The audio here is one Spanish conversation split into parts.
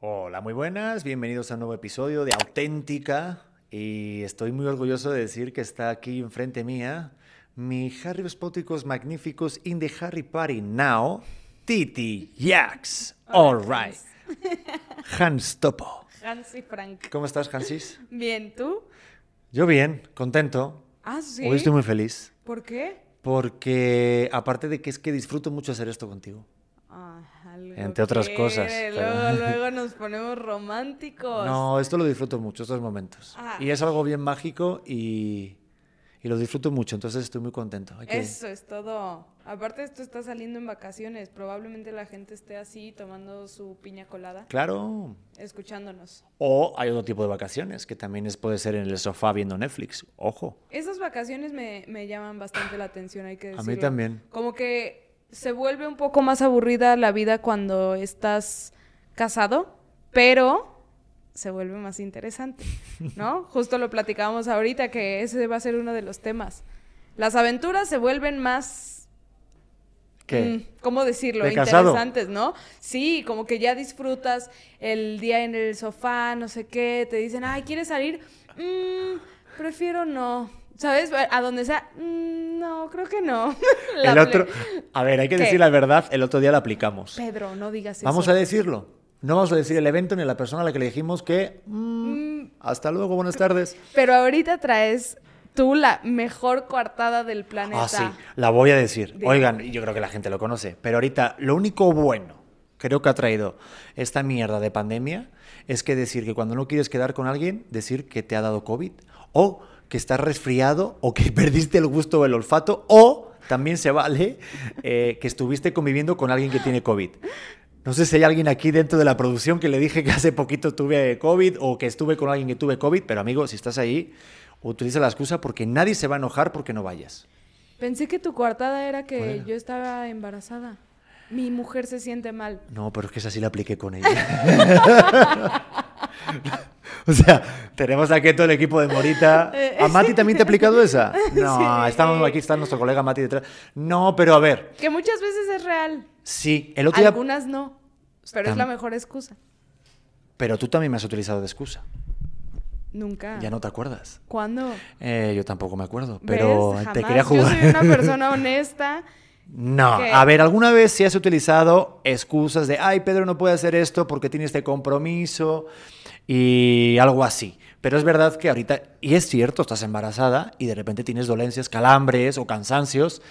Hola, muy buenas, bienvenidos a un nuevo episodio de Auténtica y estoy muy orgulloso de decir que está aquí enfrente mía mi Harry Spóticos Magníficos in the Harry Party Now, Titi Yax. All right. Hans Topo. Hans y Frank. ¿Cómo estás, Hansis? Bien, ¿tú? Yo bien, contento. Ah, sí. Hoy estoy muy feliz ¿Por qué? porque aparte de que es que disfruto mucho hacer esto contigo. Ah, Entre otras cosas, Luego, luego nos ponemos románticos. No, esto lo disfruto mucho, estos momentos. Ah. Y es algo bien mágico y, y lo disfruto mucho, entonces estoy muy contento. Eso es todo. Aparte, esto está saliendo en vacaciones. Probablemente la gente esté así tomando su piña colada, Claro. escuchándonos. O hay otro tipo de vacaciones, que también es, puede ser en el sofá viendo Netflix. Ojo. Esas vacaciones me, me llaman bastante la atención, hay que A decirlo. mí también. Como que se vuelve un poco más aburrida la vida cuando estás casado, pero se vuelve más interesante, ¿no? Justo lo platicábamos ahorita, que ese va a ser uno de los temas. Las aventuras se vuelven más ¿Qué? Mm, ¿Cómo decirlo? ¿De casado? Interesantes, ¿no? Sí, como que ya disfrutas el día en el sofá, no sé qué, te dicen, ay, ¿quieres salir? Mm, prefiero no. ¿Sabes? A donde sea, "Mm, no, creo que no. El otro, a ver, hay que ¿Qué? decir la verdad, el otro día la aplicamos. Pedro, no digas Vamos eso. a decirlo. No vamos a decir el evento ni la persona a la que le dijimos que... mm, Mm, hasta luego, buenas tardes. pero ahorita traes tú la mejor coartada del planeta. Ah, sí, la voy a decir. Oigan, yo creo que la gente lo conoce, pero ahorita lo único bueno creo que ha traído esta mierda de pandemia es que decir que cuando no quieres quedar con alguien, decir que te ha dado COVID o que estás resfriado o que perdiste el gusto o el olfato o también se vale eh, que estuviste conviviendo con alguien que tiene COVID. No sé si hay alguien aquí dentro de la producción que le dije que hace poquito tuve COVID o que estuve con alguien que tuve COVID, pero amigo, si estás ahí, utiliza la excusa porque nadie se va a enojar porque no vayas. Pensé que tu coartada era que yo estaba embarazada. Mi mujer se siente mal. No, pero es que esa sí la apliqué con ella. o sea, tenemos aquí todo el equipo de Morita. ¿A Mati también te ha aplicado esa? No, Sí. estamos, aquí está nuestro colega Mati detrás. No, pero a ver, Que muchas veces es real. sí, el otro día... Algunas no. Pero es la mejor excusa. Pero tú también me has utilizado de excusa. Nunca. Ya no te acuerdas. ¿Cuándo? Eh, yo tampoco me acuerdo, pero ¿Ves? te quería jugar. Yo soy una persona honesta. No, ¿Qué? a ver, alguna vez sí has utilizado excusas de, ay, Pedro no puede hacer esto porque tiene este compromiso y algo así. Pero es verdad que ahorita, y es cierto, estás embarazada y de repente tienes dolencias, calambres o cansancios.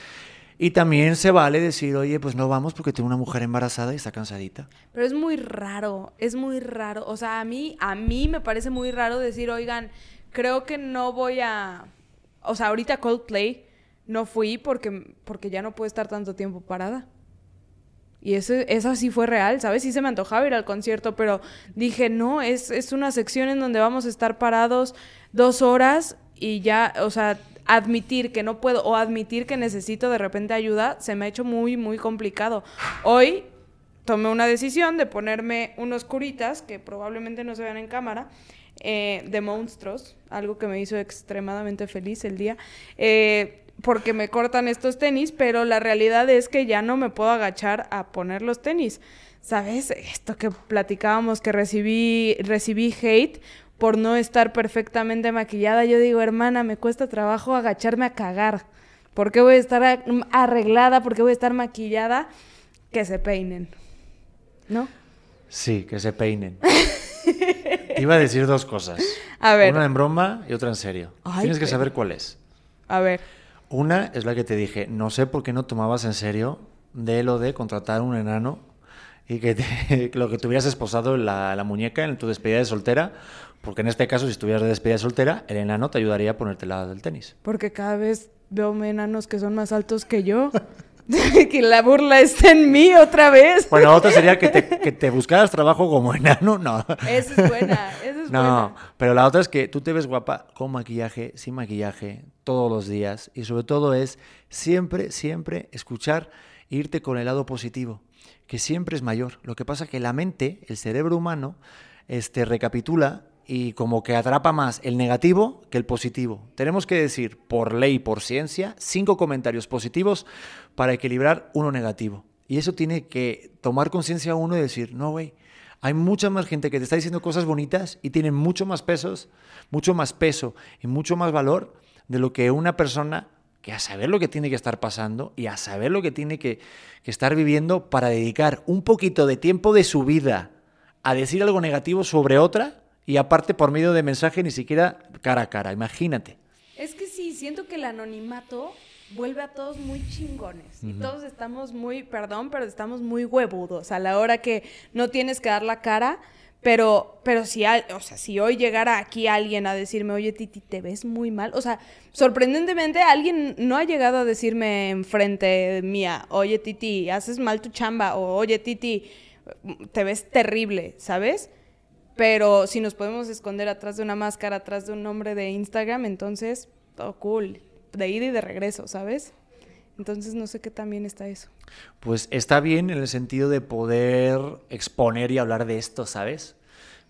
Y también se vale decir, oye, pues no vamos porque tengo una mujer embarazada y está cansadita. Pero es muy raro, es muy raro. O sea, a mí, a mí me parece muy raro decir, oigan, creo que no voy a... O sea, ahorita Coldplay no fui porque, porque ya no puedo estar tanto tiempo parada. Y eso, eso sí fue real, ¿sabes? Sí se me antojaba ir al concierto, pero dije, no, es, es una sección en donde vamos a estar parados dos horas y ya, o sea, admitir que no puedo o admitir que necesito de repente ayuda, se me ha hecho muy, muy complicado. Hoy tomé una decisión de ponerme unos curitas, que probablemente no se vean en cámara, eh, de monstruos, algo que me hizo extremadamente feliz el día, eh, porque me cortan estos tenis, pero la realidad es que ya no me puedo agachar a poner los tenis. ¿Sabes? Esto que platicábamos, que recibí, recibí hate por no estar perfectamente maquillada. Yo digo, hermana, me cuesta trabajo agacharme a cagar. ¿Por qué voy a estar arreglada? ¿Por qué voy a estar maquillada? Que se peinen. ¿No? Sí, que se peinen. Iba a decir dos cosas. A ver. Una en broma y otra en serio. Ay, Tienes que saber cuál es. A ver. Una es la que te dije, no sé por qué no tomabas en serio de lo de contratar un enano y que, te- que lo que tuvieras esposado en la, la muñeca en tu despedida de soltera, porque en este caso, si estuvieras de despedida de soltera, el enano te ayudaría a ponerte la del tenis. Porque cada vez veo enanos que son más altos que yo. que la burla está en mí otra vez. Bueno, otra sería que te, que te buscaras trabajo como enano, no. Esa es buena, esa es No, buena. pero la otra es que tú te ves guapa con maquillaje, sin maquillaje, todos los días. Y sobre todo es siempre, siempre escuchar e irte con el lado positivo, que siempre es mayor. Lo que pasa es que la mente, el cerebro humano, este, recapitula y como que atrapa más el negativo que el positivo. Tenemos que decir, por ley, por ciencia, cinco comentarios positivos para equilibrar uno negativo. Y eso tiene que tomar conciencia uno y decir, no, güey, Hay mucha más gente que te está diciendo cosas bonitas y tienen mucho más pesos, mucho más peso y mucho más valor de lo que una persona que a saber lo que tiene que estar pasando y a saber lo que tiene que, que estar viviendo para dedicar un poquito de tiempo de su vida a decir algo negativo sobre otra y aparte por medio de mensaje ni siquiera cara a cara. Imagínate. Es que sí, siento que el anonimato vuelve a todos muy chingones. Y todos estamos muy, perdón, pero estamos muy huevudos a la hora que no tienes que dar la cara. Pero, pero si, al- o sea, si hoy llegara aquí alguien a decirme, oye, Titi, te ves muy mal. O sea, sorprendentemente alguien no ha llegado a decirme enfrente mía, oye, Titi, haces mal tu chamba. O oye, Titi, te ves terrible, ¿sabes? Pero si nos podemos esconder atrás de una máscara, atrás de un nombre de Instagram, entonces, todo cool. De ida y de regreso, ¿sabes? Entonces no sé qué también está eso. Pues está bien en el sentido de poder exponer y hablar de esto, ¿sabes?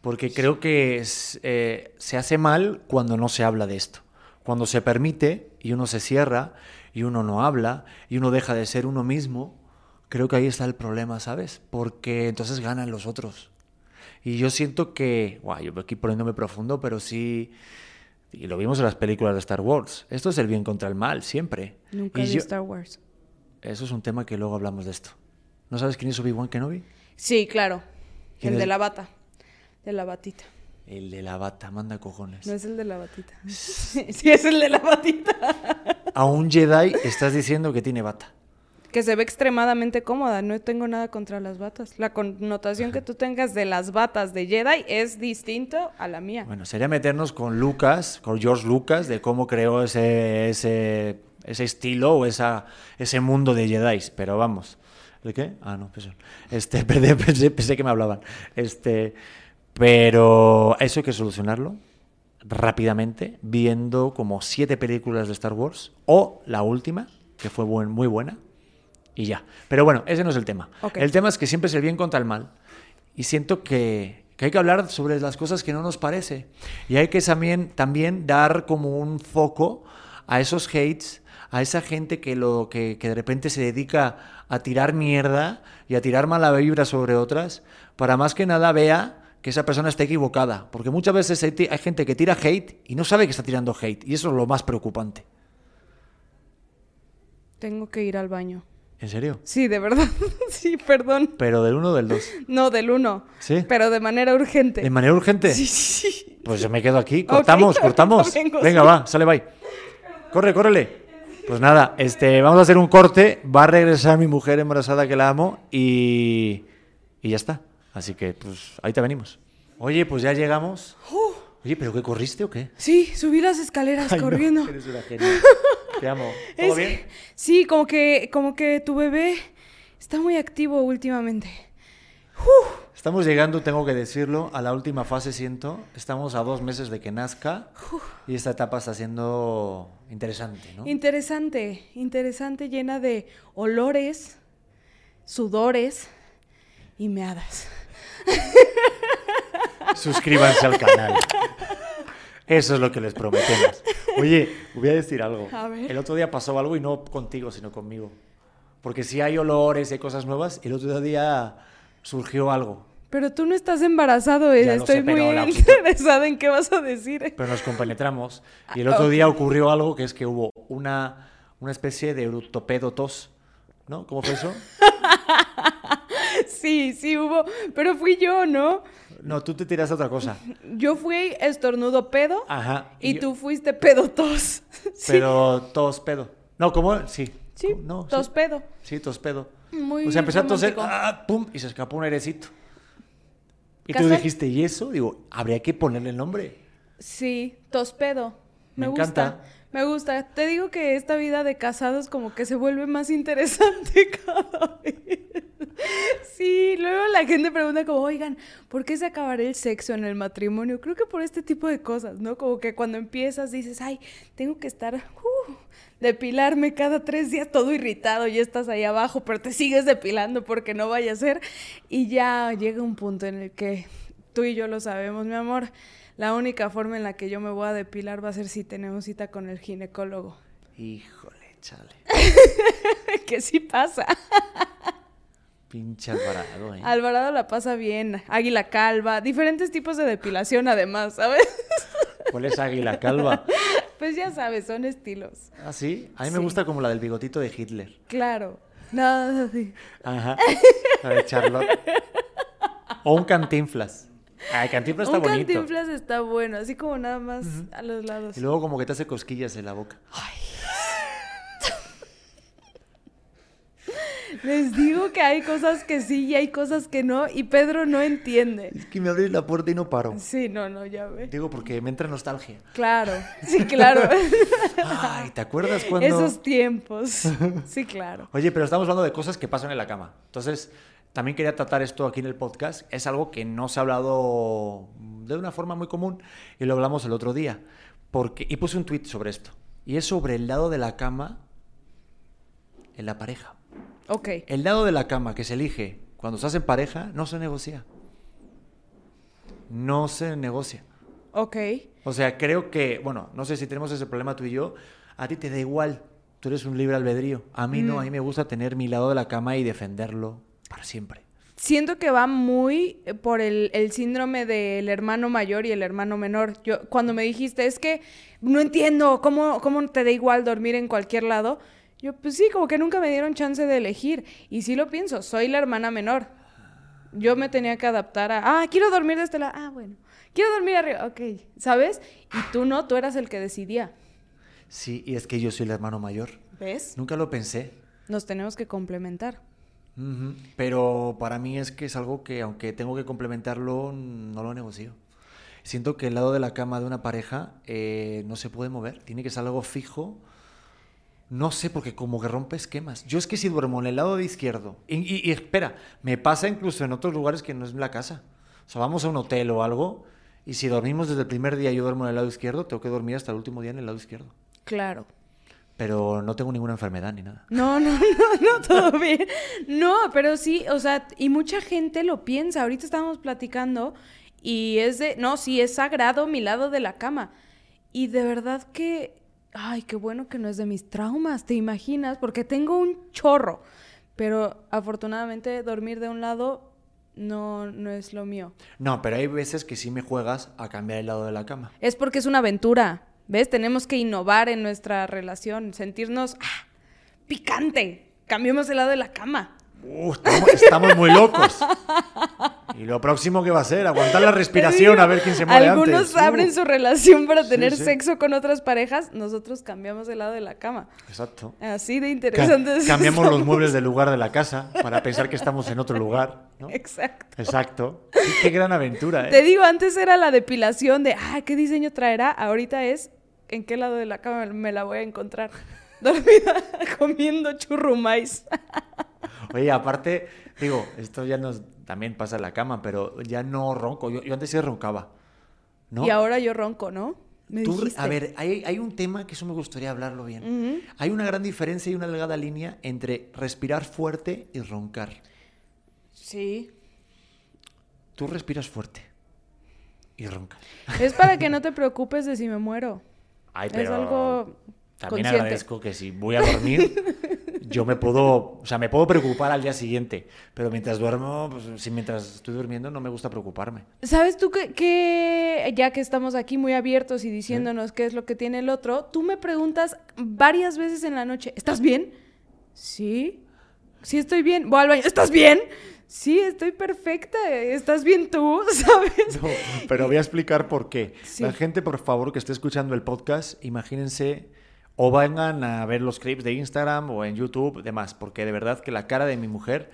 Porque creo que eh, se hace mal cuando no se habla de esto. Cuando se permite y uno se cierra y uno no habla y uno deja de ser uno mismo, creo que ahí está el problema, ¿sabes? Porque entonces ganan los otros. Y yo siento que, guau, yo aquí poniéndome profundo, pero sí, y lo vimos en las películas de Star Wars, esto es el bien contra el mal, siempre. Nunca Y vi yo- Star Wars. eso es un tema que luego hablamos de esto. ¿No sabes quién es Obi-Wan Kenobi? Sí, claro. ¿Quién El es? de la bata. De la batita. El de la bata, manda cojones. No es el de la batita. sí, es el de la batita. A un Jedi estás diciendo que tiene bata. Que se ve extremadamente cómoda. No tengo nada contra las batas. La connotación que tú tengas de las batas de Jedi es distinto a la mía. Bueno, sería meternos con Lucas, con George Lucas, de cómo creó ese, ese, ese estilo o esa, ese mundo de Jedi. Pero vamos. ¿De qué? Ah, no, pues, este, pensé, pensé, pensé que me hablaban. Este, pero eso hay que solucionarlo rápidamente, viendo como siete películas de Star Wars o la última, que fue buen- muy buena, y ya. Pero bueno, ese no es el tema. Ok. El tema es que siempre es el bien contra el mal. Y siento que, que hay que hablar sobre las cosas que no nos parece. Y hay que también, también dar como un foco a esos hates, a esa gente que, lo, que, que de repente se dedica a tirar mierda y a tirar mala vibra sobre otras, para más que nada vea que esa persona está equivocada. Porque muchas veces hay, hay gente que tira hate y no sabe que está tirando hate. Y eso es lo más preocupante. Tengo que ir al baño. ¿En serio? Sí, de verdad. sí, perdón. Pero del uno o del dos. No, del uno. ¿Sí? Pero de manera urgente. ¿De manera urgente? Sí, sí, sí. Pues yo me quedo aquí. Cortamos, cortamos. vengo, Venga, sí. va, sale, bye. Corre, córrele. Pues nada, este, vamos a hacer un corte. Va a regresar mi mujer embarazada que la amo y, y ya está. Así que, pues, ahí te venimos. Oye, pues ya llegamos. Oye, ¿pero qué corriste o qué? Sí, subí las escaleras Ay, no, corriendo. eres una genia. Te amo. ¿Todo Es- bien? Sí, como que, como que tu bebé está muy activo últimamente. Estamos llegando, tengo que decirlo, a la última fase, siento. Estamos a dos meses de que nazca y esta etapa está siendo interesante, ¿no? Interesante, interesante, llena de olores, sudores y meadas. Suscríbanse al canal. Eso es lo que les prometemos. Oye, voy a decir algo. A ver. El otro día pasó algo y no contigo, sino conmigo. Porque si hay olores, hay cosas nuevas, el otro día surgió algo. Pero tú no estás embarazado, eh, estoy sé, muy interesada en qué vas a decir. Pero nos compenetramos. Y el otro día ocurrió algo que es que hubo una, una especie de eurotopedo tos. ¿No? ¿Cómo fue eso? Sí, sí hubo, pero fui yo, ¿no? No, tú te tiras a otra cosa. Yo fui estornudo pedo Ajá. y yo- tú fuiste pedo tos. Sí, Pero tos pedo. No, ¿cómo? Sí. sí, No, sí. tos pedo. Sí, tos pedo. Muy o sea, empezó a toser. ¡ah! ¡pum! Y se escapó un airecito. Y tú dijiste, ¿y eso? Digo, habría que ponerle el nombre. Sí, tospedo. Me, Me gusta. encanta. Me gusta. Te digo que esta vida de casados como que se vuelve más interesante cada vez. Sí, luego la gente pregunta como, oigan, ¿por qué se acabará el sexo en el matrimonio? Creo que por este tipo de cosas, ¿no? Como que cuando empiezas dices, ay, tengo que estar, uh, depilarme cada tres días todo irritado, ya estás ahí abajo, pero te sigues depilando porque no vaya a ser. Y ya llega un punto en el que tú y yo lo sabemos, mi amor. La única forma en la que yo me voy a depilar va a ser si tenemos cita con el ginecólogo. Híjole, chale. que sí pasa. Pinche Alvarado, ¿eh? Alvarado la pasa bien. Águila calva. Diferentes tipos de depilación, además, ¿sabes? ¿Cuál es Águila Calva? Pues ya sabes, son estilos. ¿Ah, sí? A mí me Sí. gusta como la del bigotito de Hitler. Claro. No, así. Ajá. La de Charlotte. O un cantinflas. Ay, cantinflas está Un bonito. cantinflas está bueno, así como nada más a los lados. Y luego como que te hace cosquillas en la boca. Les digo que hay cosas que sí y hay cosas que no, y Pedro no entiende. Es que me abres la puerta y no paro. Sí, no, no, ya ve. Digo porque me entra nostalgia. Claro, sí, claro. Ay, ¿te acuerdas cuando...? Esos tiempos. Sí, claro. Oye, pero estamos hablando de cosas que pasan en la cama. Entonces, también quería tratar esto aquí en el podcast. Es algo que no se ha hablado de una forma muy común y lo hablamos el otro día. Porque, y puse un tweet sobre esto. Y es sobre el lado de la cama en la pareja. Ok. El lado de la cama que se elige cuando estás en pareja no se negocia. No se negocia. Ok. O sea, creo que, bueno, no sé si tenemos ese problema tú y yo. A ti te da igual. Tú eres un libre albedrío. A mí no, Mm. a mí me gusta tener mi lado de la cama y defenderlo para siempre. Siento que va muy por el, el síndrome del hermano mayor y el hermano menor. Yo, cuando me dijiste, es que no entiendo cómo, cómo te da igual dormir en cualquier lado. Yo, pues sí, como que nunca me dieron chance de elegir. Y sí lo pienso, soy la hermana menor. Yo me tenía que adaptar a, ah, quiero dormir de este lado. Ah, bueno. Quiero dormir arriba. Ok, ¿sabes? Y tú no, tú eras el que decidía. Sí, y es que yo soy el hermano mayor. ¿Ves? Nunca lo pensé. Nos tenemos que complementar. Pero para mí es que es algo que, aunque tengo que complementarlo, no lo negocio. Siento que el lado de la cama de una pareja eh, no se puede mover. Tiene que ser algo fijo. No sé, porque como que rompe esquemas. Yo es que si duermo en el lado de izquierdo, y, y- y espera, me pasa incluso en otros lugares que no es la casa. O sea, vamos a un hotel o algo, y si dormimos desde el primer día y yo duermo en el lado izquierdo, tengo que dormir hasta el último día en el lado izquierdo. Claro. Pero no tengo ninguna enfermedad ni nada. No, no, no, no, todo bien. No, pero sí, o sea, y mucha gente lo piensa. Ahorita estábamos platicando y es de, no, sí, es sagrado mi lado de la cama. Y de verdad que, ay, qué bueno que no es de mis traumas, ¿te imaginas? Porque tengo un chorro. Pero afortunadamente dormir de un lado no, no es lo mío. No, pero hay veces que sí me juegas a cambiar el lado de la cama. Es porque es una aventura, ¿ves? Tenemos que innovar en nuestra relación, sentirnos ah, picante. Cambiemos el lado de la cama. Uh, estamos, estamos muy locos. Y lo próximo que va a ser, aguantar la respiración a ver quién se muere Algunos antes. abren Uh, su relación para Sí, tener sí. sexo con otras parejas, nosotros cambiamos el lado de la cama. Exacto. Así de Ca- interesante. es cambiamos esto. los muebles del lugar de la casa para pensar que estamos en otro lugar. ¿no? Exacto. Exacto. Sí, qué gran aventura, Te ¿eh? digo, antes era la depilación de, ah, ¿qué diseño traerá? Ahorita es, ¿en qué lado de la cama me la voy a encontrar? Dormida, comiendo churrumais. Oye, aparte, digo, esto ya nos también pasa en la cama, pero ya no ronco. Yo, yo antes sí roncaba. ¿no? Y ahora yo ronco, ¿no? Me Tú- dijiste. a ver, hay, hay un tema que eso me gustaría hablarlo bien. Hay una gran diferencia y una delgada línea entre respirar fuerte y roncar. Sí. Tú respiras fuerte y roncas. Es para que no te preocupes de si me muero. Ay, Es algo también consciente. agradezco que si voy a dormir, yo me puedo, o sea, me puedo preocupar al día siguiente, pero mientras duermo, pues si mientras estoy durmiendo no me gusta preocuparme. ¿Sabes tú que, que ya que estamos aquí muy abiertos y diciéndonos qué es lo que tiene el otro, tú me preguntas varias veces en la noche, ¿estás bien? Sí. Sí, estoy bien. Voy al baño. ¿Estás bien? Sí, estoy perfecta. ¿Estás bien tú? ¿Sabes? No, pero voy a explicar por qué. Sí. La gente, por favor, que esté escuchando el podcast, imagínense o vengan a ver los clips de Instagram o en YouTube, demás, porque de verdad que la cara de mi mujer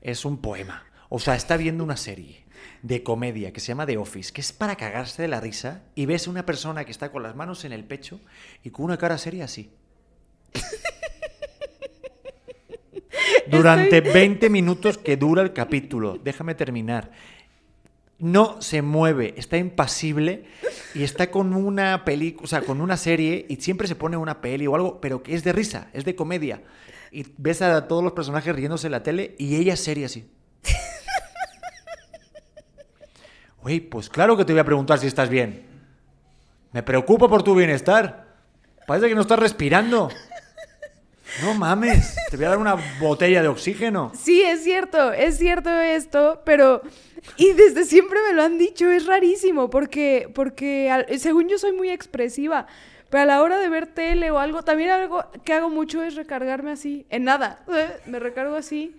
es un poema. O sea, está viendo una serie de comedia que se llama The Office, que es para cagarse de la risa y ves una persona que está con las manos en el pecho y con una cara seria así. Durante 20 minutos que dura el capítulo. Déjame terminar. No se mueve, está impasible y está con una película, o sea, con una serie y siempre se pone una peli o algo, pero que es de risa, es de comedia. Y ves a todos los personajes riéndose en la tele y ella seria así. Güey, pues claro que te voy a preguntar si estás bien. Me preocupa por tu bienestar. Parece que no estás respirando. No mames, te voy a dar una botella de oxígeno. Sí, es cierto, es cierto esto, pero... Y desde siempre me lo han dicho, es rarísimo, porque, porque al- según yo soy muy expresiva, pero a la hora de ver tele o algo, también algo que hago mucho es recargarme así, en nada, me recargo así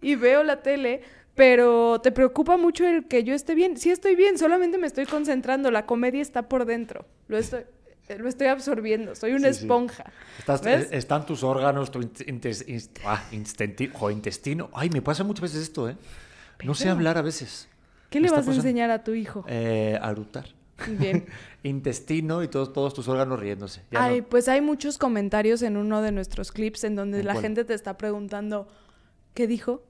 y veo la tele, pero te preocupa mucho el que yo esté bien. Sí estoy bien, solamente me estoy concentrando, la comedia está por dentro, lo estoy, lo estoy absorbiendo, soy una Sí, sí. esponja. Eh, están tus órganos, tu intes- intes- inst- ah, jo, intestino. Ay, me pasa muchas veces esto, ¿eh? No sé hablar a veces. ¿Qué le vas a enseñar a tu hijo? Eh, a eructar. Bien. Intestino y todos, todos tus órganos riéndose. Ya Ay, no- pues hay muchos comentarios en uno de nuestros clips en donde ¿En la cuál? gente te está preguntando qué dijo.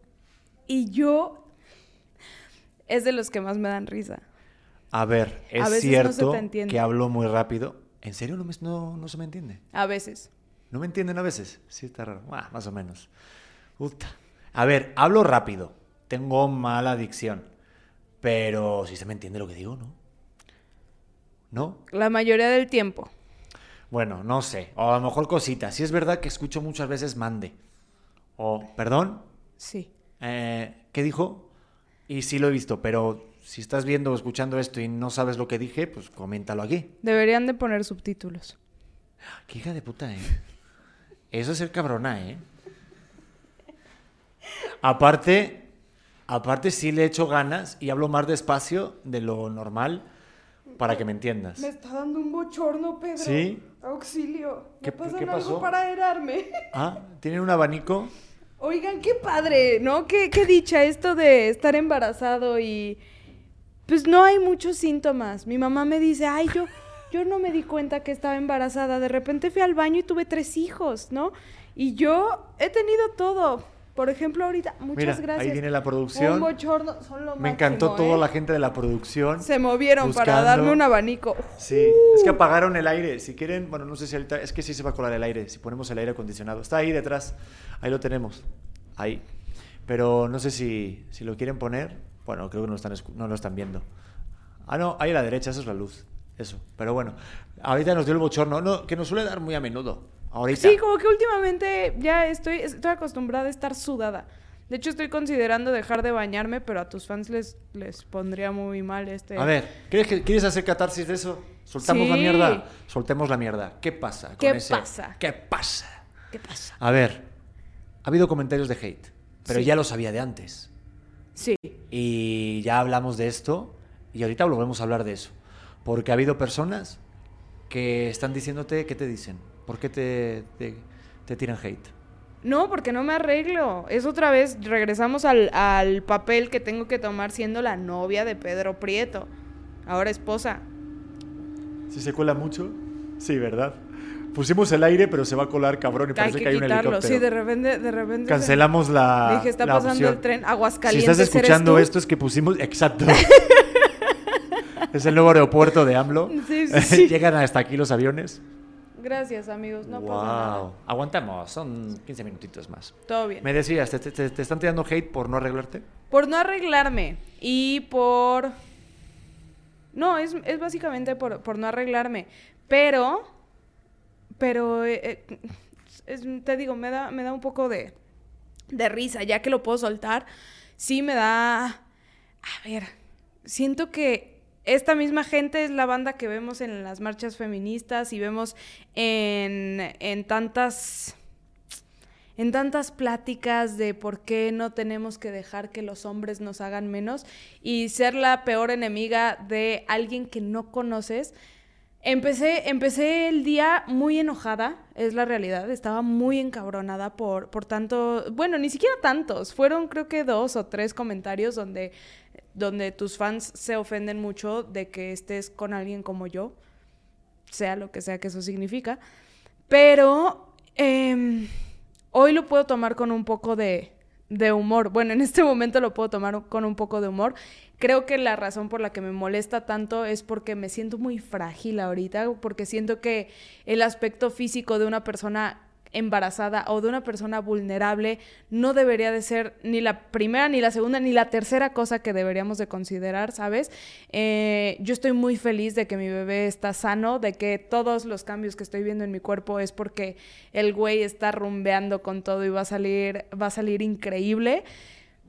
Y yo es de los que más me dan risa. A ver, es A veces cierto que hablo muy rápido. ¿En serio no, me- no, no se me entiende? A veces. ¿No me entienden a veces? Sí, está raro. Ah, más o menos. Puta. A ver, hablo rápido. Tengo mala dicción. Pero si se me entiende lo que digo, ¿no? ¿No? La mayoría del tiempo. Bueno, no sé. O a lo mejor cositas. Si es verdad que escucho muchas veces mande. O, perdón, Sí. eh, ¿qué dijo? Y sí lo he visto, pero si estás viendo o escuchando esto y no sabes lo que dije, pues coméntalo aquí. Deberían de poner subtítulos. Qué hija de puta, ¿eh? Eso es ser cabrona, ¿eh? Aparte, aparte sí le echo ganas y hablo más despacio de lo normal para que me entiendas. está dando un bochorno, Pedro. ¿Sí? Auxilio. ¿Qué- qué pasó? para aerarme. Ah, ¿tienen un abanico? Oigan, qué padre, ¿no? Qué, qué dicha esto de estar embarazado y pues no hay muchos síntomas. Mi mamá me dice, ay, yo, yo no me di cuenta que estaba embarazada. De repente fui al baño y tuve tres hijos, ¿no? Y yo he tenido todo. Por ejemplo, ahorita, muchas Mira, gracias. ahí viene la Un producción. bochorno, son lo Me encantó máximo, toda ¿eh? la gente de la producción. Se movieron para darme un abanico. Sí, es que apagaron el aire. Si quieren, bueno, no sé si ahorita, es que sí se va a colar el aire, si ponemos el aire acondicionado. Está ahí detrás, ahí lo tenemos, ahí. Pero no sé si, si lo quieren poner. Bueno, creo que no lo, están, no lo están viendo. Ah, no, ahí a la derecha, eso es la luz. Eso. Pero bueno, ahorita nos dio el bochorno, no, que nos suele dar muy a menudo. Ahorita. Sí, como que últimamente ya estoy, estoy acostumbrada a estar sudada. De hecho, estoy considerando dejar de bañarme, pero a tus fans les, les pondría muy mal este... A ver, ¿quieres, que- ¿quieres hacer catarsis de eso? ¿Soltamos la mierda? Soltemos la mierda. ¿Qué pasa? con ¿Qué ese- pasa? ¿Qué pasa? ¿Qué pasa? A ver, ha habido comentarios de hate, pero Sí. ya lo sabía de antes. Sí. Y ya hablamos de esto y ahorita volvemos a hablar de eso. Porque ha habido personas que están diciéndote, ¿qué te dicen? ¿Por qué te, te, te tiran hate? No, porque no me arreglo. Es otra vez, regresamos al, al papel que tengo que tomar siendo la novia de Pedro Prieto. Ahora esposa. ¿Si se cuela mucho? Sí, ¿verdad? Pusimos el aire, pero se va a colar cabrón y Hay parece que, que hay un quitarlo. helicóptero. Sí, de repente, de repente. se- Cancelamos la. Dije, está la pasando opción. el tren. Si Aguascalientes. estás escuchando ¿eres esto es que pusimos... Exacto. es el nuevo aeropuerto de AMLO. Sí, sí. Llegan hasta aquí los aviones. Gracias, amigos. No pasa Wow. nada. Aguantamos, son 15 minutitos más. Todo bien. Me decías, ¿te, te- te están tirando hate por no arreglarte? Por no arreglarme y por... No, es, es básicamente por, por no arreglarme. Pero, pero, eh, eh, es- te digo, me da, me da un poco de, de risa, ya que lo puedo soltar. Sí me da... A ver, siento que esta misma gente es la banda que vemos en las marchas feministas y vemos en, en tantas en tantas pláticas de por qué no tenemos que dejar que los hombres nos hagan menos y ser la peor enemiga de alguien que no conoces. Empecé, empecé el día muy enojada, es la realidad, estaba muy encabronada por, por tanto, bueno, ni siquiera tantos, fueron creo que dos o tres comentarios donde, donde tus fans se ofenden mucho de que estés con alguien como yo, sea lo que sea que eso significa, pero em, hoy lo puedo tomar con un poco de, de humor. Bueno, en este momento lo puedo tomar con un poco de humor. Creo que la razón por la que me molesta tanto es porque me siento muy frágil ahorita, porque siento que el aspecto físico de una persona embarazada o de una persona vulnerable no debería de ser ni la primera, ni la segunda, ni la tercera cosa que deberíamos de considerar, ¿sabes? Eh, yo estoy muy feliz de que mi bebé está sano, de que todos los cambios que estoy viendo en mi cuerpo es porque el güey está rumbeando con todo y va a salir, va a salir increíble.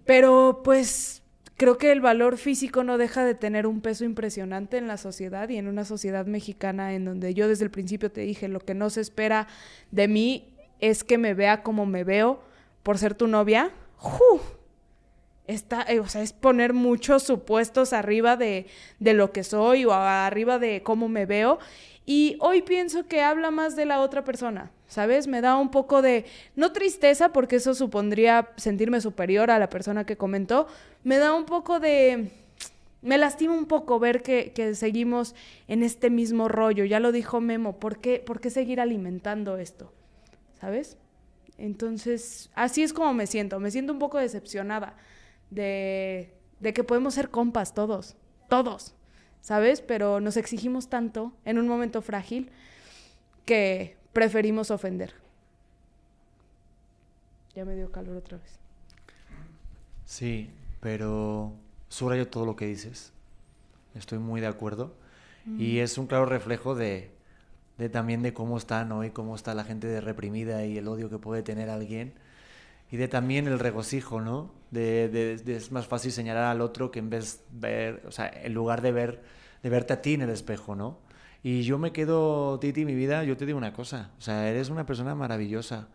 Pero pues creo que el valor físico no deja de tener un peso impresionante en la sociedad y en una sociedad mexicana en donde yo desde el principio te dije, lo que no se espera de mí es que me vea como me veo por ser tu novia. Está, eh, o sea, es poner muchos supuestos arriba de, de lo que soy o arriba de cómo me veo. Y hoy pienso que habla más de la otra persona, ¿sabes? Me da un poco de, no tristeza, porque eso supondría sentirme superior a la persona que comentó, me da un poco de, me lastima un poco ver que, seguimos en este mismo rollo. Ya lo dijo Memo, ¿por qué, ¿por qué seguir alimentando esto? ¿Sabes? Entonces, así es como me siento. Me siento un poco decepcionada de, de que podemos ser compas todos, todos, ¿sabes? Pero nos exigimos tanto en un momento frágil que preferimos ofender. Ya me dio calor otra vez. Sí, pero subrayo todo lo que dices. Estoy muy de acuerdo. Y mm. es un claro reflejo de, de, también de cómo está, ¿no? Y cómo está la gente de reprimida y el odio que puede tener alguien. Y de también el regocijo, ¿no? De, de, es más fácil señalar al otro que en vez ver, o sea, en lugar de ver, de verte a ti en el espejo, ¿no? Y yo me quedo, Titi, mi vida, yo te digo una cosa, o sea, eres una persona maravillosa.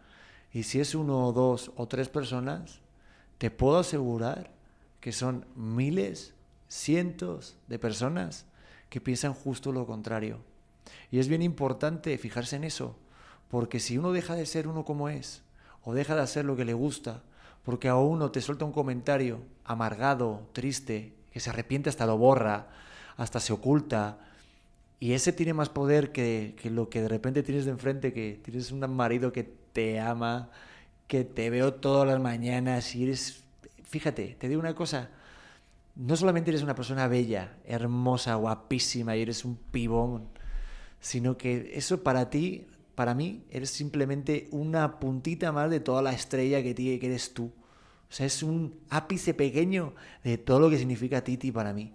Y si es uno o dos o tres personas, te puedo asegurar que son miles, cientos de personas que piensan justo lo contrario. Y es bien importante fijarse en eso, porque si uno deja de ser uno como es, o deja de hacer lo que le gusta, porque a uno te suelta un comentario amargado, triste, que se arrepiente hasta lo borra, hasta se oculta, y ese tiene más poder que, que lo que de repente tienes de enfrente, que tienes un marido que te ama, que te veo todas las mañanas y eres fíjate, te digo una cosa, no solamente eres una persona bella, hermosa, guapísima y eres un pibón, sino que eso para ti, para mí, eres simplemente una puntita más de toda la estrella que, tiene, que eres tú. O sea, es un ápice pequeño de todo lo que significa Titi para mí.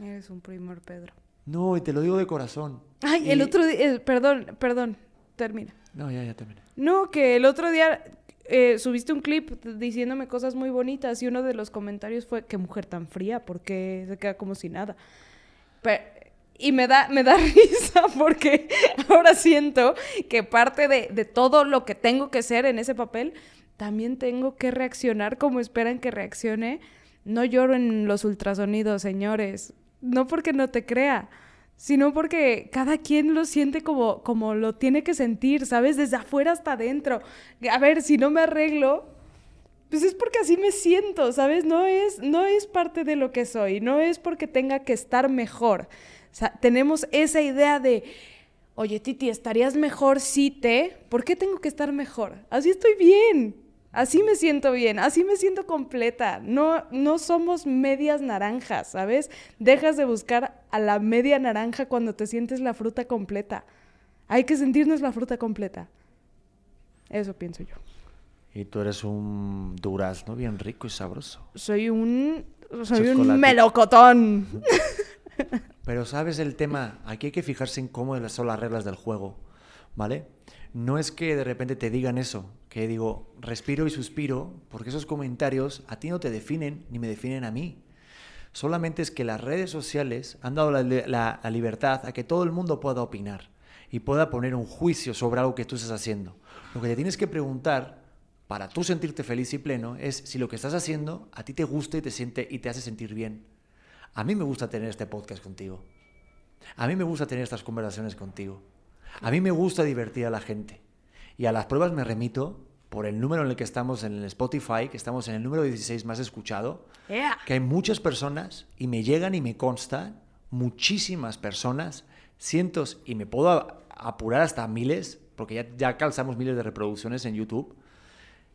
Eres un primor, Pedro. No, y te lo digo de corazón. Ay, el otro día, perdón, perdón, termina. No, ya, ya termina. No, que el otro día eh, subiste un clip diciéndome cosas muy bonitas y uno de los comentarios fue, qué mujer tan fría, porque se queda como si nada. y me da, me da risa porque ahora siento que parte de, de todo lo que tengo que ser en ese papel, también tengo que reaccionar como esperan que reaccione. No lloro en los ultrasonidos, señores. No porque no te crea sino porque cada quien lo siente como, como lo tiene que sentir, ¿sabes? Desde afuera hasta adentro. A ver, si no me arreglo, pues es porque así me siento, ¿sabes? No es, no es parte de lo que soy, no es porque tenga que estar mejor. Tenemos esa idea de, oye, Titi, ¿estarías mejor si te? ¿Por qué tengo que estar mejor? Así estoy bien. Así me siento bien, así me siento completa. No, no somos medias naranjas, ¿sabes? Dejas de buscar a la media naranja cuando te sientes la fruta completa. Hay que sentirnos la fruta completa. Eso pienso yo. Y tú eres un durazno bien rico y sabroso. Soy un. Soy un melocotón. Pero sabes el tema, aquí hay que fijarse en cómo son las reglas del juego, ¿vale? No es que de repente te digan eso, digo, respiro y suspiro, porque esos comentarios a ti no te definen ni me definen a mí. Solamente es que las redes sociales han dado la, libertad a que todo el mundo pueda opinar y pueda poner un juicio sobre algo que tú estás haciendo. Lo que te tienes que preguntar para tú sentirte feliz y pleno es si lo que estás haciendo a ti te gusta y te siente y te hace sentir bien. A mí me gusta tener este podcast contigo. A mí me gusta tener estas conversaciones contigo. A mí me gusta divertir a la gente. Y a las pruebas me remito por el número en el que estamos en el Spotify, que estamos en el número 16 más escuchado, que hay muchas personas y me llegan y me constan muchísimas personas, cientos, y me puedo apurar hasta miles, porque ya, ya calzamos miles de reproducciones en YouTube,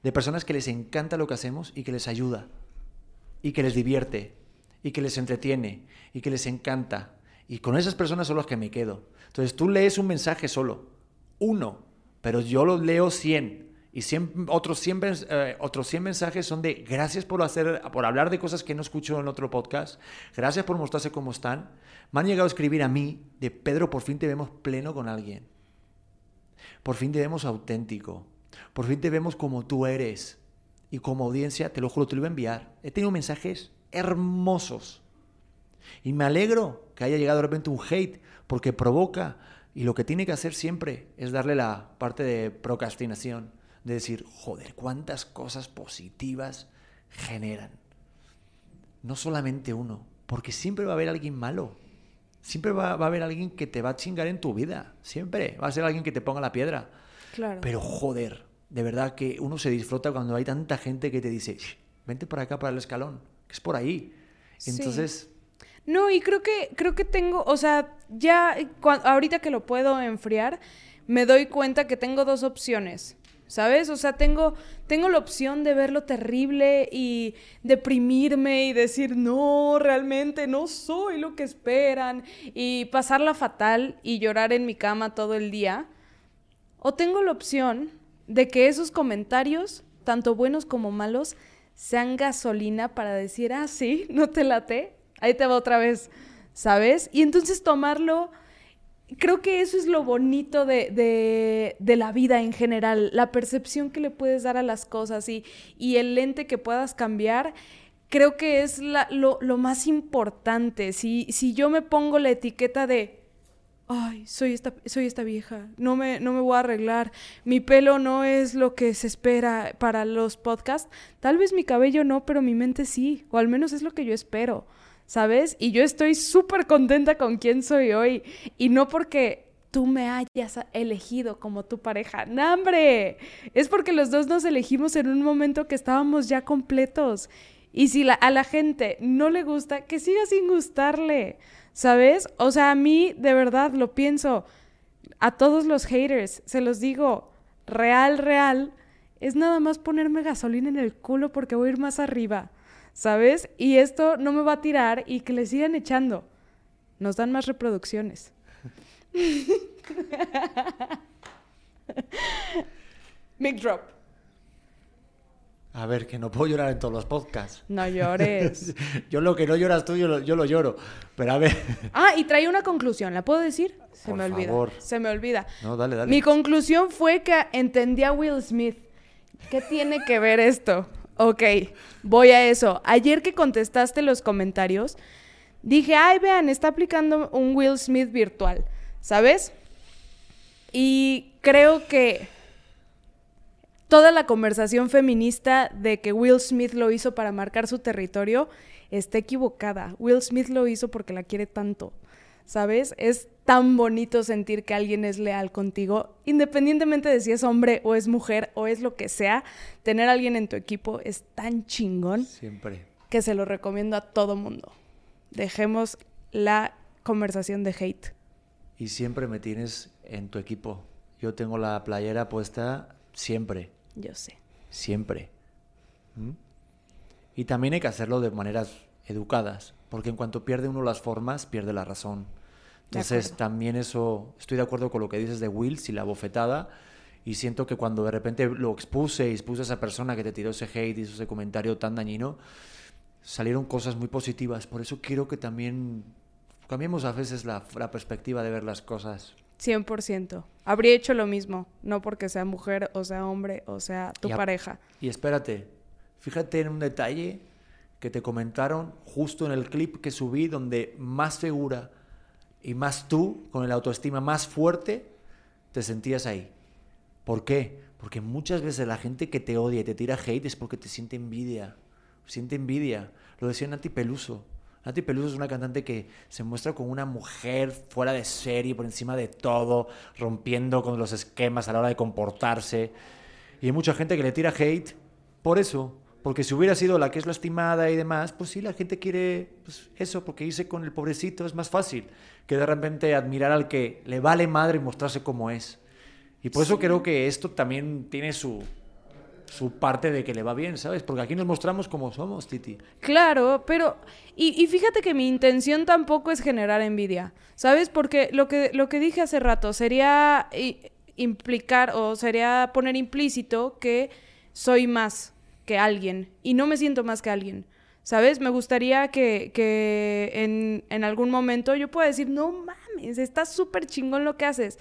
de personas que les encanta lo que hacemos y que les ayuda, y que les divierte, y que les entretiene, y que les encanta. Y con esas personas son las que me quedo. Entonces tú lees un mensaje solo, uno, pero yo los leo 100. Y otros, 100, eh, otros 100 mensajes son de gracias por, hacer, por hablar de cosas que no escucho en otro podcast, gracias por mostrarse cómo están. Me han llegado a escribir a mí de Pedro, por fin te vemos pleno con alguien. Por fin te vemos auténtico. Por fin te vemos como tú eres. Y como audiencia, te lo juro, te lo voy a enviar. He tenido mensajes hermosos. Y me alegro que haya llegado de repente un hate, porque provoca. Y lo que tiene que hacer siempre es darle la parte de procrastinación de decir, joder, cuántas cosas positivas generan. No solamente uno, porque siempre va a haber alguien malo. Siempre va, a haber alguien que te va a chingar en tu vida. Siempre va a ser alguien que te ponga la piedra. Claro. Pero joder, de verdad que uno se disfruta cuando hay tanta gente que te dice, vente por acá para el escalón, que es por ahí. Entonces... No, y creo que, creo que tengo, o sea, ya ahorita que lo puedo enfriar, me doy cuenta que tengo dos opciones. ¿Sabes? O sea, tengo, tengo la opción de ver lo terrible y deprimirme y decir, no, realmente no soy lo que esperan y pasarla fatal y llorar en mi cama todo el día. O tengo la opción de que esos comentarios, tanto buenos como malos, sean gasolina para decir, ah, sí, no te late, ahí te va otra vez, ¿sabes? Y entonces tomarlo creo que eso es lo bonito de, la vida en general, la percepción que le puedes dar a las cosas y, y el lente que puedas cambiar. Creo que es lo, más importante. Si, si yo me pongo la etiqueta de, ay, soy esta, soy esta vieja, no me, no me voy a arreglar, mi pelo no es lo que se espera para los podcasts, tal vez mi cabello no, pero mi mente sí, o al menos es lo que yo espero. ¿Sabes? Y yo estoy súper contenta con quién soy hoy. Y no porque tú me hayas elegido como tu pareja. ¡No, hombre! Es porque los dos nos elegimos en un momento que estábamos ya completos. Y si a la gente no le gusta, que siga sin gustarle, ¿sabes? O sea, a mí de verdad lo pienso. A todos los haters, se los digo, real, real, es nada más ponerme gasolina en el culo porque voy a ir más arriba. ¿Sabes? Y esto no me va a tirar y que le sigan echando. Nos dan más reproducciones. Mic drop. A ver, que no puedo llorar en todos los podcasts. No llores. yo lo que no lloras tú, yo lo, lloro. Pero a ver. Ah, y trae una conclusión. ¿La puedo decir? Se me olvida. Se me olvida. No, dale, dale. Mi conclusión fue que entendí a Will Smith. ¿Qué tiene que ver esto? Ok, voy a eso. Ayer que contestaste los comentarios, dije, ay, vean, está aplicando un Will Smith virtual, ¿sabes? Y creo que toda la conversación feminista de que Will Smith lo hizo para marcar su territorio está equivocada. Will Smith lo hizo porque la quiere tanto. ¿Sabes? Es tan bonito sentir que alguien es leal contigo, independientemente de si es hombre o es mujer o es lo que sea, tener a alguien en tu equipo es tan chingón. Siempre. Que se lo recomiendo a todo mundo. Dejemos la conversación de hate. Y siempre me tienes en tu equipo. Yo tengo la playera puesta siempre. Yo sé. Siempre. ¿Mm? Y también hay que hacerlo de maneras educadas, porque en cuanto pierde uno las formas, pierde la razón. Entonces, también eso, estoy de acuerdo con lo que dices de Wills y la bofetada, y siento que cuando de repente lo expuse y expuse a esa persona que te tiró ese hate y ese comentario tan dañino, salieron cosas muy positivas. Por eso quiero que también cambiemos a veces la, la perspectiva de ver las cosas. 100%. Habría hecho lo mismo, no porque sea mujer o sea hombre o sea tu pareja. Y espérate, fíjate en un detalle que te comentaron justo en el clip que subí donde más segura y más tú, con el autoestima más fuerte, te sentías ahí. ¿Por qué? Porque muchas veces la gente que te odia y te tira hate es porque te siente envidia. Siente envidia. Lo decía Nati Peluso. Nati Peluso es una cantante que se muestra como una mujer fuera de serie, por encima de todo, rompiendo con los esquemas a la hora de comportarse. Y hay mucha gente que le tira hate por eso, porque si hubiera sido la que es lastimada y demás, pues sí, la gente quiere pues, eso, porque irse con el pobrecito es más fácil que de repente admirar al que le vale madre y mostrarse como es. Y por eso creo que esto también tiene su, su parte de que le va bien, ¿sabes? Porque aquí nos mostramos como somos, Titi. Claro, pero... Y, fíjate que mi intención tampoco es generar envidia, ¿sabes? Porque lo que, lo que dije hace rato sería implicar o sería poner implícito que soy más que alguien y no me siento más que alguien. ¿Sabes? Me gustaría que, que en, en algún momento yo pueda decir, no mames, está súper chingón lo que haces.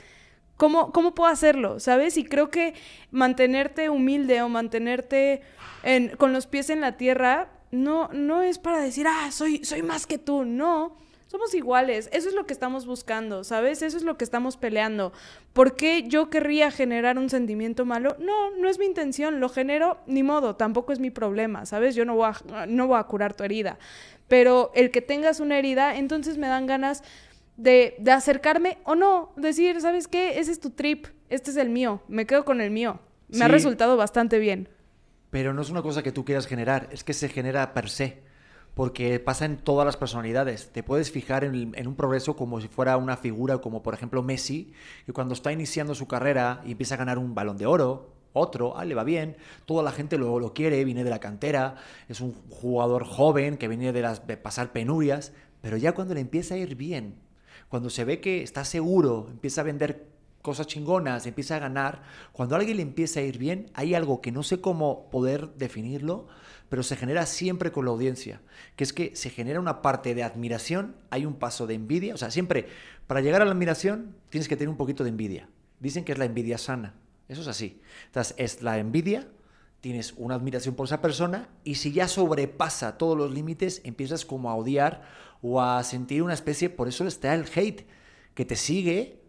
¿Cómo, ¿Cómo puedo hacerlo? ¿Sabes? Y creo que mantenerte humilde o mantenerte en, con los pies en la tierra no, no es para decir, ah, soy, soy más que tú. No, somos iguales. Eso es lo que estamos buscando, ¿sabes? Eso es lo que estamos peleando. ¿Por qué yo querría generar un sentimiento malo? No, no es mi intención. Lo genero, ni modo, tampoco es mi problema, ¿sabes? Yo no voy a, no voy a curar tu herida. Pero el que tengas una herida, entonces me dan ganas de, de acercarme o no. Decir, ¿sabes qué? Ese es tu trip, este es el mío. Me quedo con el mío. Me Sí. ha resultado bastante bien. Pero no es una cosa que tú quieras generar, es que se genera per se. Porque pasa en todas las personalidades. Te puedes fijar en, un progreso como si fuera una figura, como por ejemplo Messi, que cuando está iniciando su carrera y empieza a ganar un balón de oro, otro, ah, le va bien, toda la gente lo, lo quiere, viene de la cantera, es un jugador joven que viene de, de pasar penurias, pero ya cuando le empieza a ir bien, cuando se ve que está seguro, empieza a vender cosas chingonas, empieza a ganar, cuando a alguien le empieza a ir bien, hay algo que no sé cómo poder definirlo, pero se genera siempre con la audiencia, que es que se genera una parte de admiración, hay un paso de envidia, o sea, siempre para llegar a la admiración tienes que tener un poquito de envidia. Dicen que es la envidia sana, eso es así. Entonces, es la envidia, tienes una admiración por esa persona y si ya sobrepasa todos los límites, empiezas como a odiar o a sentir una especie, por eso está el hate, que te sigue,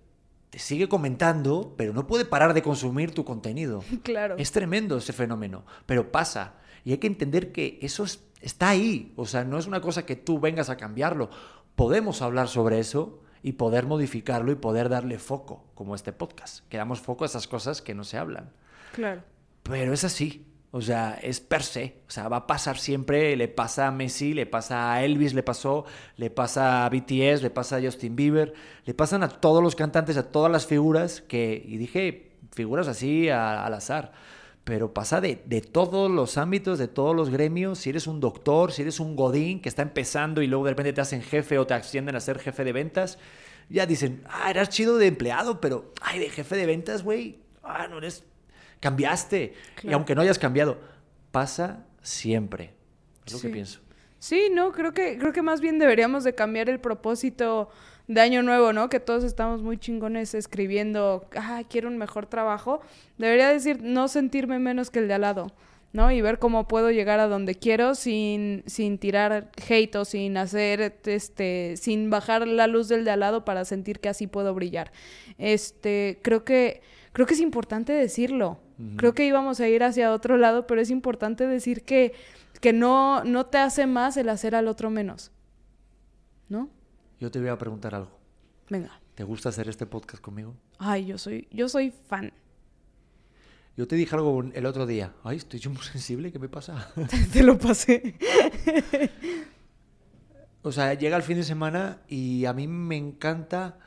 te sigue comentando, pero no puede parar de consumir tu contenido. Claro. Es tremendo ese fenómeno, pero pasa. Y hay que entender que eso es- está ahí. O sea, no es una cosa que tú vengas a cambiarlo. Podemos hablar sobre eso y poder modificarlo y poder darle foco, como este podcast. Que damos foco a esas cosas que no se hablan. Claro. Pero es así. O sea, es per se. O sea, va a pasar siempre. Le pasa a Messi, le pasa a Elvis, le pasó, le pasa a BTS, le pasa a Justin Bieber, le pasan a todos los cantantes, a todas las figuras que, y dije figuras así a- al azar, pero pasa de, de todos los ámbitos, de todos los gremios. Si eres un doctor, si eres un godín que está empezando y luego de repente te hacen jefe o te ascienden a ser jefe de ventas, ya dicen, ah, eras chido de empleado, pero, ay, de jefe de ventas, güey, ah, no eres cambiaste. Y aunque no hayas cambiado, pasa siempre. Es lo que pienso. Sí, no, creo que, creo que más bien deberíamos de cambiar el propósito de año nuevo, ¿no? Que todos estamos muy chingones escribiendo, ah, quiero un mejor trabajo. Debería decir, no sentirme menos que el de al lado, ¿no? Y ver cómo puedo llegar a donde quiero sin, sin tirar hate o sin hacer, este, sin bajar la luz del de al lado para sentir que así puedo brillar. Este, creo que, creo que es importante decirlo. Creo que íbamos a ir hacia otro lado, pero es importante decir que, que no, no te hace más el hacer al otro menos. ¿No? Yo te voy a preguntar algo. Venga. ¿Te gusta hacer este podcast conmigo? Ay, yo soy, yo soy fan. Yo te dije algo el otro día. Ay, estoy yo muy sensible, ¿qué me pasa? Te lo pasé. o sea, llega el fin de semana y a mí me encanta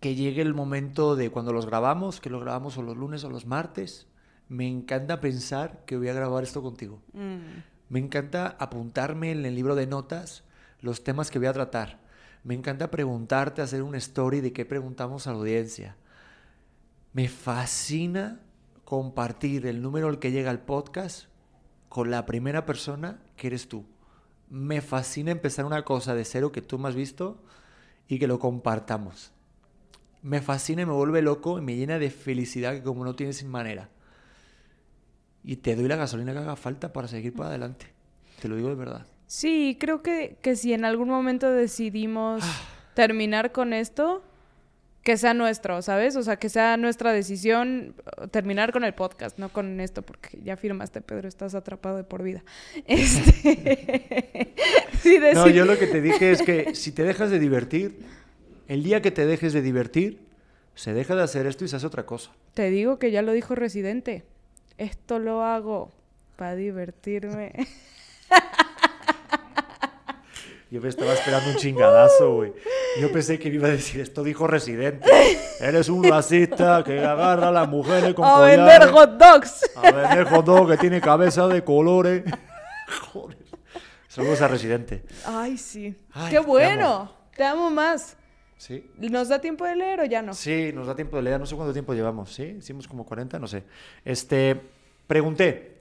que llegue el momento de cuando los grabamos, que los grabamos o los lunes o los martes. Me encanta pensar que voy a grabar esto contigo. Mm, Me encanta apuntarme en el libro de notas los temas que voy a tratar. Me encanta preguntarte, hacer un story de qué preguntamos a la audiencia. Me fascina compartir el número al que llega el podcast con la primera persona que eres tú. Me fascina empezar una cosa de cero que tú me has visto y que lo compartamos. Me fascina y me vuelve loco y me llena de felicidad que como no tienes manera. Y te doy la gasolina que haga falta para seguir para adelante. Te lo digo de verdad. Sí, creo que, que si en algún momento decidimos terminar con esto, que sea nuestro, ¿sabes? O sea, que sea nuestra decisión uh, terminar con el podcast, no con esto, porque ya firmaste, Pedro, estás atrapado de por vida. Este... sí, decir... No, yo lo que te dije es que si te dejas de divertir, el día que te dejes de divertir, se deja de hacer esto y se hace otra cosa. Te digo que ya lo dijo Residente. Esto lo hago para divertirme. Yo me estaba esperando un chingadazo, güey. Yo pensé que me iba a decir, esto dijo Residente. Eres un racista que agarra a las mujeres con a collares. vender hot dogs. A vender hot dog que tiene cabeza de colores. Joder. Saludos a Residente. Ay, sí. Ay, Qué te bueno. Te amo más. Sí. ¿Nos da tiempo de leer o ya no? Sí, nos da tiempo de leer. No sé cuánto tiempo llevamos. ¿Sí? Hicimos como 40, no sé. Este, pregunté.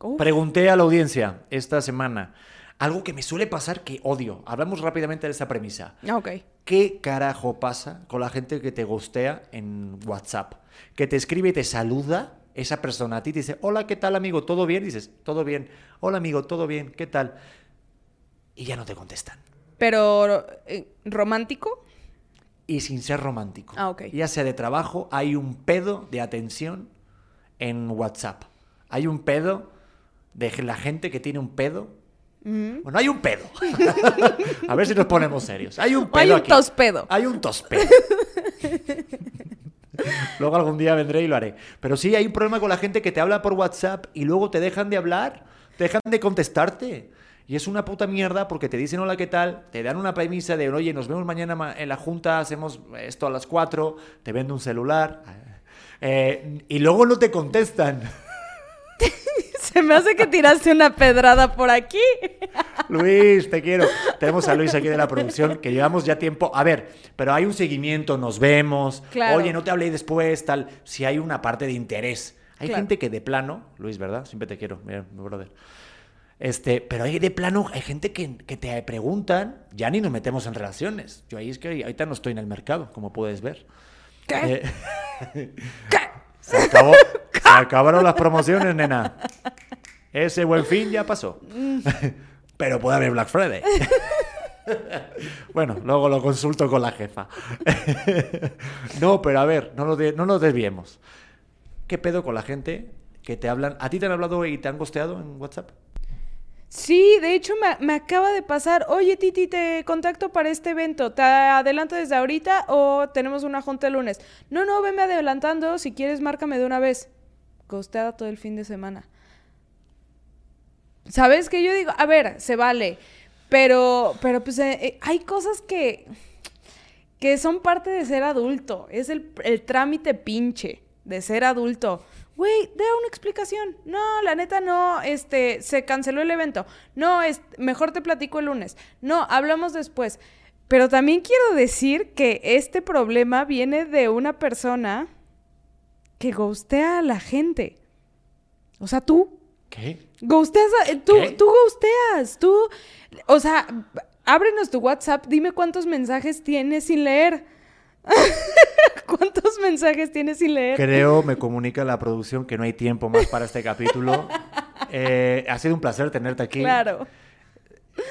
Uf. Pregunté a la audiencia esta semana. Algo que me suele pasar que odio. Hablamos rápidamente de esta premisa. Ah, ok. ¿Qué carajo pasa con la gente que te gustea en WhatsApp? Que te escribe y te saluda esa persona a ti, te dice, hola, ¿qué tal amigo? ¿Todo bien? dices, todo bien. Hola amigo, ¿todo bien? ¿Qué tal? Y ya no te contestan. Pero, eh, ¿romántico? Y sin ser romántico. Ah, ok. Ya sea de trabajo, hay un pedo de atención en WhatsApp. Hay un pedo de la gente que tiene un pedo. Bueno, hay un pedo. a ver si nos ponemos serios. Hay un O pedo. hay un aquí. tospedo. Hay un tospedo. luego algún día vendré y lo haré. Pero sí, hay un problema con la gente que te habla por WhatsApp y luego te dejan de hablar, te dejan de contestarte. Y es una puta mierda porque te dicen hola, ¿qué tal? Te dan una premisa de, oye, nos vemos mañana ma- en la junta, hacemos esto a las 4, te vendo un celular. Eh, y luego no te contestan. Se me hace que tiraste una pedrada por aquí. Luis, te quiero. Tenemos a Luis aquí de la producción, que llevamos ya tiempo. A ver, pero hay un seguimiento, nos vemos. Claro. Oye, no te hablé después, tal. Si hay una parte de interés. Hay Claro. gente que de plano, Luis, ¿verdad? Siempre te quiero, mira, mi brother. Este, pero hay de plano, hay gente que, que te preguntan, ya ni nos metemos en relaciones. Yo ahí es que ahorita no estoy en el mercado, como puedes ver. ¿Qué? Eh, ¿Qué? Se, acabó, se acabaron las promociones, nena. Ese buen fin ya pasó. Pero puede haber Black Friday. bueno, luego lo consulto con la jefa. no, pero a ver, no nos, no nos desviemos. ¿Qué pedo con la gente que te hablan? ¿A ti te han hablado y te han costeado en WhatsApp? Sí, de hecho me, acaba de pasar. Oye, Titi, te contacto para este evento. ¿Te adelanto desde ahorita o tenemos una junta el lunes? No, no, venme adelantando. Si quieres, márcame de una vez. Costeada todo el fin de semana. ¿Sabes qué yo digo? A ver, se vale. Pero, pero pues eh, eh, hay cosas que, que son parte de ser adulto. Es el, el trámite pinche de ser adulto. Güey, da una explicación. No, la neta no, este, se canceló el evento. No, es, mejor te platico el lunes. No, hablamos después. Pero también quiero decir que este problema viene de una persona que ghostea a la gente. O sea, tú. ¿Qué? Ghosteas, a- tú, ¿Qué? tú ghosteas, tú, o sea, ábrenos tu WhatsApp, dime cuántos mensajes tienes sin leer. ¿Cuántos mensajes tienes sin leer? Creo, me comunica la producción que no hay tiempo más para este capítulo. Eh, ha sido un placer tenerte aquí. Claro.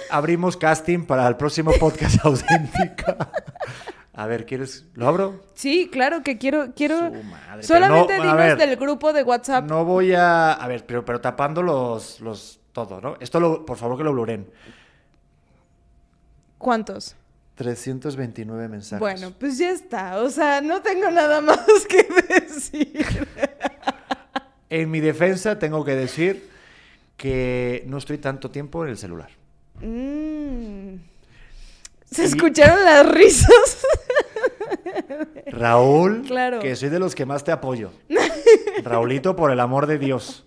Abrimos casting para el próximo podcast auténtica. A ver, ¿quieres? ¿Lo abro? Sí, claro que quiero, quiero. Su madre, Solamente no- dinos ver. del grupo de WhatsApp. No voy a. A ver, pero, pero tapando los, los. Todo, ¿no? Esto, lo, por favor, que lo bluren. ¿Cuántos? 329 mensajes. Bueno, pues ya está. O sea, no tengo nada más que decir. En mi defensa, tengo que decir que no estoy tanto tiempo en el celular. Mm. Se escucharon las risas. Raúl, Claro. que soy de los que más te apoyo. Raulito, por el amor de Dios.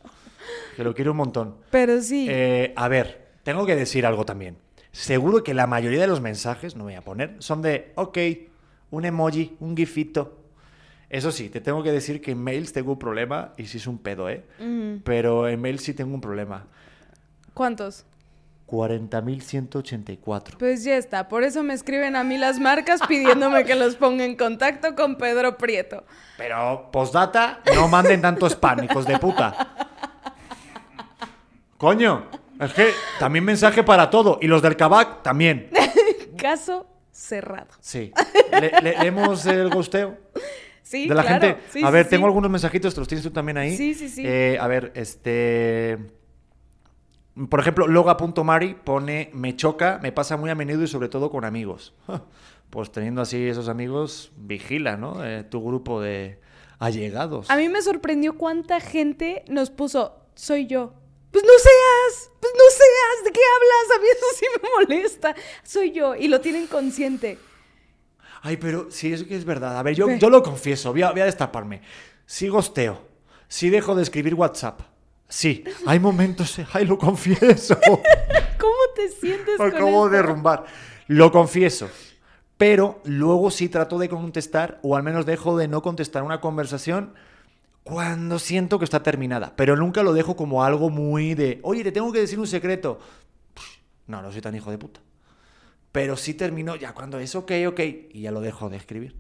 Que lo quiero un montón. Pero sí. Eh, a ver, tengo que decir algo también. Seguro que la mayoría de los mensajes, no me voy a poner, son de, ok, un emoji, un gifito. Eso sí, te tengo que decir que en mails tengo un problema, y sí es un pedo, ¿eh? Mm. Pero en mails sí tengo un problema. ¿Cuántos? 40.184. Pues ya está, por eso me escriben a mí las marcas pidiéndome que los ponga en contacto con Pedro Prieto. Pero, postdata, no manden tanto spam, hijos de puta. Coño, es que también mensaje para todo. Y los del Kabak también. Caso cerrado. Sí. ¿Le, le- leemos el gosteo? Sí, de la claro. gente. Sí, a ver, sí. tengo algunos mensajitos, ¿te los tienes tú también ahí? Sí, sí, sí. Eh, a ver, este. Por ejemplo, loga.mari pone: Me choca, me pasa muy a menudo y sobre todo con amigos. Pues teniendo así esos amigos, vigila, ¿no? Eh, tu grupo de allegados. A mí me sorprendió cuánta gente nos puso, soy yo. Pues no seas, pues no seas, ¿de qué hablas? A mí eso sí me molesta. Soy yo y lo tienen consciente. Ay, pero sí, es que es verdad. A ver, yo, yo lo confieso, voy a, voy a destaparme. Sí gosteo, sí dejo de escribir WhatsApp. Sí, hay momentos, ay, lo confieso. ¿Cómo te sientes Me con acabo de esto? derrumbar. Lo confieso. pero luego sí trato de contestar, o al menos dejo de no contestar una conversación cuando siento que está terminada. Pero nunca lo dejo como algo muy de, oye, te tengo que decir un secreto. No, no soy tan hijo de puta. Pero sí termino ya cuando es ok, ok, y ya lo dejo de escribir.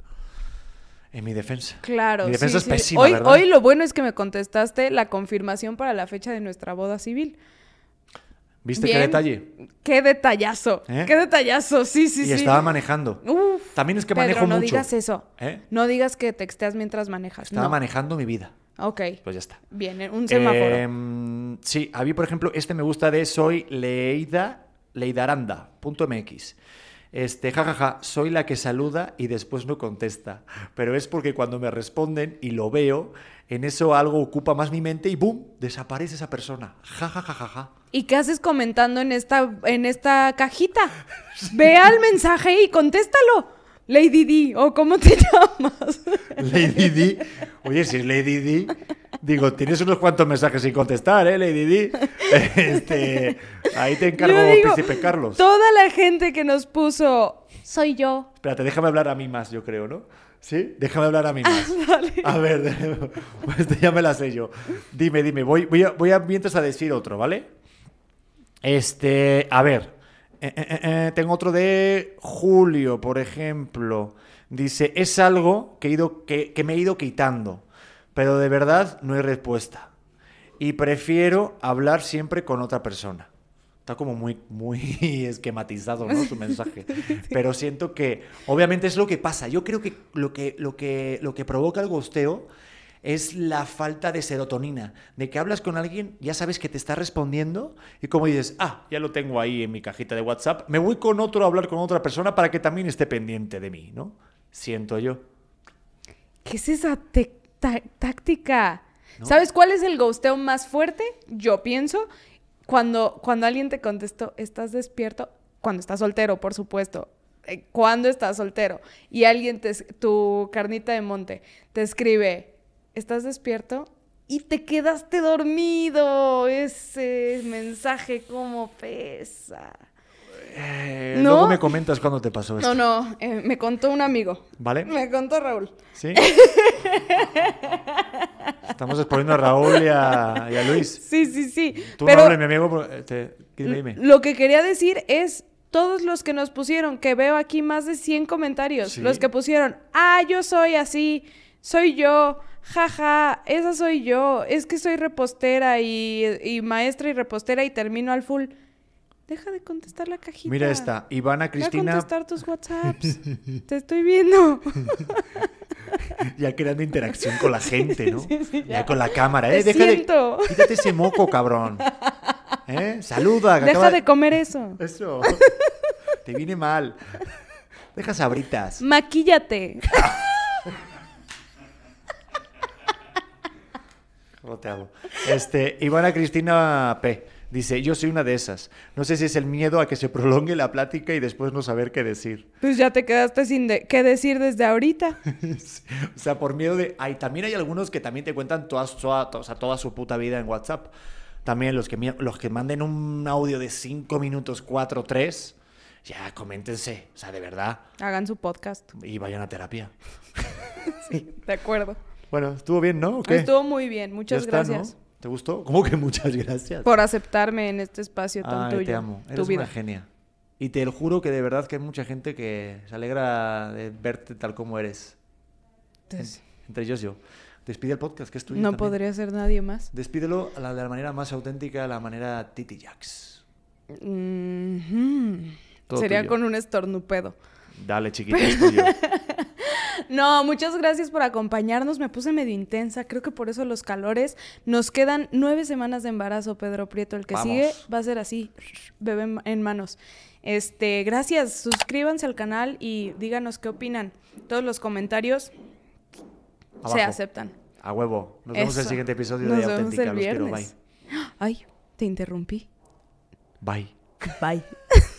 En mi defensa. Claro. Mi defensa sí, es sí. pésima, hoy, ¿verdad? hoy lo bueno es que me contestaste la confirmación para la fecha de nuestra boda civil. ¿Viste Bien. qué detalle? Qué detallazo. ¿Eh? Qué detallazo. Sí, sí, y sí. estaba manejando. Uf, También es que Pedro, manejo no mucho. digas eso. ¿Eh? No digas que texteas mientras manejas. Estaba no. manejando mi vida. Ok. Pues ya está. Bien, un semáforo. Em, sí, a mí, por ejemplo, este me gusta de soy Leida, leidaranda.mx. Este, jajaja, soy la que saluda y después no contesta. Pero es porque cuando me responden y lo veo, en eso algo ocupa más mi mente y ¡boom! Desaparece esa persona. Jajajajaja. ¿Y qué haces comentando en esta, en esta cajita? Ve al mensaje y contéstalo. Lady D, o cómo te llamas. Lady D. Oye, si es Lady D, digo, tienes unos cuantos mensajes sin contestar, ¿eh, Lady D? Este, ahí te encargo, digo, Príncipe Carlos. Toda la gente que nos puso, soy yo. Espérate, déjame hablar a mí más, yo creo, ¿no? ¿Sí? Déjame hablar a mí más. Dale. A ver, pues ya me la sé yo. Dime, dime, voy, voy, a, voy a mientras a decir otro, ¿vale? Este, a ver, eh, eh, eh, tengo otro de Julio, por ejemplo. Dice, es algo que, he ido, que, que me he ido quitando, pero de verdad no hay respuesta. Y prefiero hablar siempre con otra persona. Está como muy, muy esquematizado, ¿no? Su mensaje. Pero siento que, obviamente, es lo que pasa. Yo creo que lo que, lo que, lo que provoca el gosteo es la falta de serotonina. De que hablas con alguien, ya sabes que te está respondiendo y como dices, ah, ya lo tengo ahí en mi cajita de WhatsApp, me voy con otro a hablar con otra persona para que también esté pendiente de mí, ¿no? Siento yo. ¿Qué es esa táctica? ¿No? ¿Sabes cuál es el ghosteo más fuerte? Yo pienso, cuando, cuando alguien te contestó, ¿estás despierto? Cuando estás soltero, por supuesto. Eh, Cuando estás soltero y alguien, te, tu carnita de monte, te escribe, ¿estás despierto? Y te quedaste dormido. Ese mensaje como pesa. Eh, ¿No? Luego me comentas cuándo te pasó esto. No, no, eh, me contó un amigo. ¿Vale? Me contó Raúl. ¿Sí? Estamos exponiendo a Raúl y a, y a Luis. Sí, sí, sí. Tú Pero no hables, mi amigo. pero, este, dime, dime. lo que quería decir es todos los que nos pusieron, que veo aquí más de 100 comentarios, Sí. los que pusieron, ah, yo soy así, soy yo, jaja, esa soy yo, es que soy repostera y, y maestra y repostera y termino al full. Deja de contestar la cajita. Mira esta, Ivana Deja Cristina, contestar tus WhatsApps. Te estoy viendo. ya creando interacción con la gente, ¿no? sí, sí, ya. ya. con la cámara, Te ¿eh? Deja siento. de... Quítate ese moco, cabrón. ¿Eh? Saluda. Deja acaba- de comer eso. Eso. Te viene mal. Deja sabritas. Maquíllate. ¿Cómo te hago? Este, Ivana Cristina P. Dice, yo soy una de esas. No sé si es el miedo a que se prolongue la plática y después no saber qué decir. Pues ya te quedaste sin de- qué decir desde ahorita. o sea, por miedo de... Ay, también hay algunos que también te cuentan toda, toda, o sea, toda su puta vida en WhatsApp. También los que, los que manden un audio de 5 minutos, 4, 3, ya coméntense. O sea, de verdad. Hagan su podcast. Y vayan a terapia. Sí, de acuerdo. Bueno, ¿estuvo bien, no? ¿O qué? Estuvo muy bien. Muchas está, ¿no? gracias ¿Te gustó? ¿Cómo que muchas gracias? por aceptarme en este espacio tan Ay, tuyo. te amo. tu Eres vida. una genia. Y te lo juro que de verdad que hay mucha gente que se alegra de verte tal como eres. Entonces, Entre ellos yo. Despide el podcast, que es tuyo no también. podría ser nadie más. Despídelo a la, de la manera más auténtica, la manera Titi Jax. Mhm. Todo Sería tuyo. con un estornupedo. Dale, chiquita, es tuyo. No, muchas gracias por acompañarnos. Me puse medio intensa. Creo que por eso los calores. Nos quedan nueve semanas de embarazo, Pedro Prieto. El que Vamos. sigue va a ser así, bebé en- manos. Este, gracias. Suscríbanse al canal y díganos qué opinan. Todos los comentarios se aceptan. A huevo. Nos vemos en el siguiente episodio Nos de vemos Auténtica. el Los quiero. Bye. viernes. Ay, te interrumpí. Bye. Bye.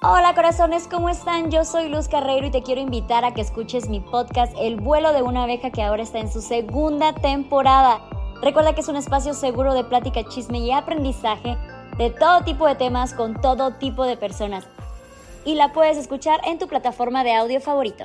Hola corazones, ¿cómo están? Yo soy Luz Carreiro y te quiero invitar a que escuches mi podcast El vuelo de una abeja que ahora está en su segunda temporada. Recuerda que es un espacio seguro de plática, chisme y aprendizaje de todo tipo de temas con todo tipo de personas. y la puedes escuchar en tu plataforma de audio favorito.